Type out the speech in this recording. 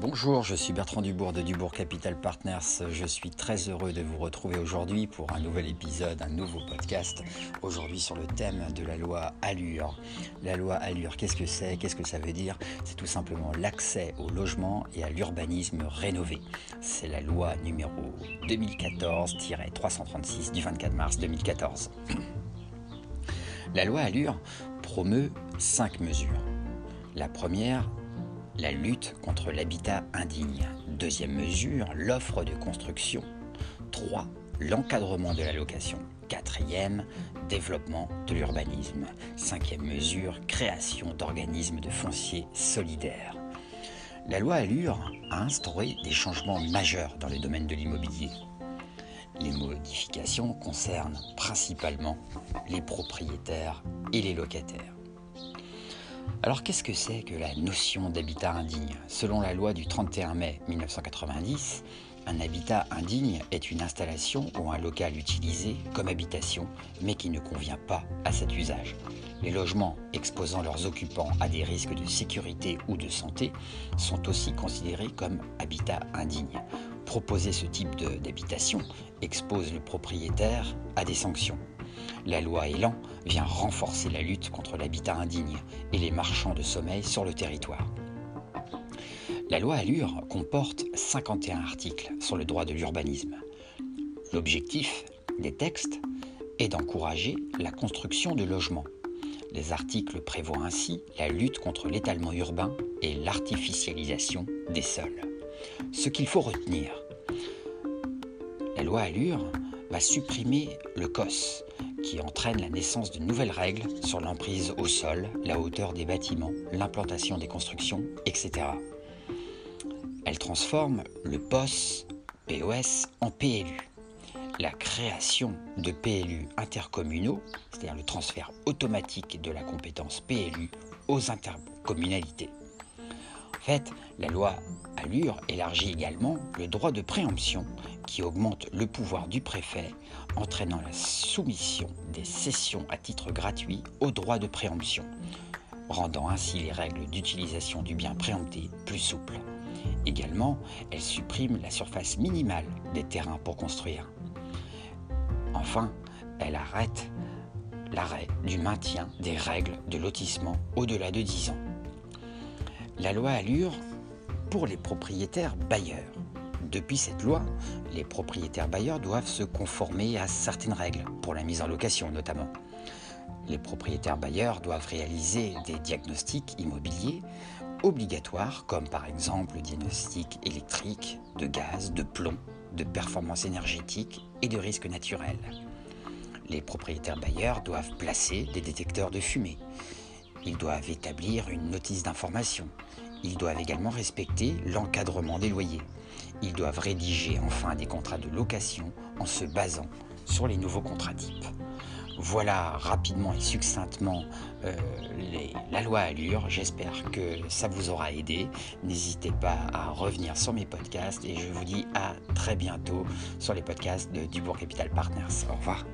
Bonjour, je suis Bertrand Dubourg de Dubourg Capital Partners. Je suis très heureux de vous retrouver aujourd'hui pour un nouvel épisode, un nouveau podcast. Aujourd'hui sur le thème de la loi Allure. La loi Allure, qu'est-ce que c'est? Qu'est-ce que ça veut dire? C'est tout simplement l'accès au logement et à l'urbanisme rénové. C'est la loi numéro 2014-336 du 24 mars 2014. La loi Allure promeut cinq mesures. La première, la lutte contre l'habitat indigne. Deuxième mesure, l'offre de construction. 3. L'encadrement de la location. Quatrième, développement de l'urbanisme. Cinquième mesure, création d'organismes de foncier solidaires. La loi Allure a instauré des changements majeurs dans le domaine de l'immobilier. Les modifications concernent principalement les propriétaires et les locataires. Alors qu'est-ce que c'est que la notion d'habitat indigne? Selon la loi du 31 mai 1990, un habitat indigne est une installation ou un local utilisé comme habitation, mais qui ne convient pas à cet usage. Les logements exposant leurs occupants à des risques de sécurité ou de santé sont aussi considérés comme habitat indigne. Proposer ce type d'habitation expose le propriétaire à des sanctions. La loi Elan vient renforcer la lutte contre l'habitat indigne et les marchands de sommeil sur le territoire. La loi Allure comporte 51 articles sur le droit de l'urbanisme. L'objectif des textes est d'encourager la construction de logements. Les articles prévoient ainsi la lutte contre l'étalement urbain et l'artificialisation des sols. Ce qu'il faut retenir, la loi Allure va supprimer le COS, qui entraîne la naissance de nouvelles règles sur l'emprise au sol, la hauteur des bâtiments, l'implantation des constructions, etc. Elle transforme le POS, POS en PLU. La création de PLU intercommunaux, c'est-à-dire le transfert automatique de la compétence PLU aux intercommunalités. En fait, la loi Allure élargit également le droit de préemption qui augmente le pouvoir du préfet, entraînant la soumission des cessions à titre gratuit au droit de préemption, rendant ainsi les règles d'utilisation du bien préempté plus souples. Également, elle supprime la surface minimale des terrains pour construire. Enfin, elle arrête l'arrêt du maintien des règles de lotissement au-delà de 10 ans. La loi Allure pour les propriétaires bailleurs. Depuis cette loi, les propriétaires bailleurs doivent se conformer à certaines règles, pour la mise en location notamment. Les propriétaires bailleurs doivent réaliser des diagnostics immobiliers obligatoires, comme par exemple le diagnostic électrique, de gaz, de plomb, de performance énergétique et de risque naturel. Les propriétaires bailleurs doivent placer des détecteurs de fumée. Ils doivent établir une notice d'information. Ils doivent également respecter l'encadrement des loyers. Ils doivent rédiger enfin des contrats de location en se basant sur les nouveaux contrats types. Voilà rapidement et succinctement euh, la loi Allure. J'espère que ça vous aura aidé. N'hésitez pas à revenir sur mes podcasts et je vous dis à très bientôt sur les podcasts de Dubourg Capital Partners. Au revoir.